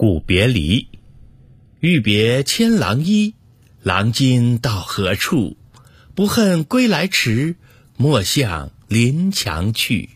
古别离，欲别牵郎衣，郎今到何处？不恨归来迟，莫向临墙去。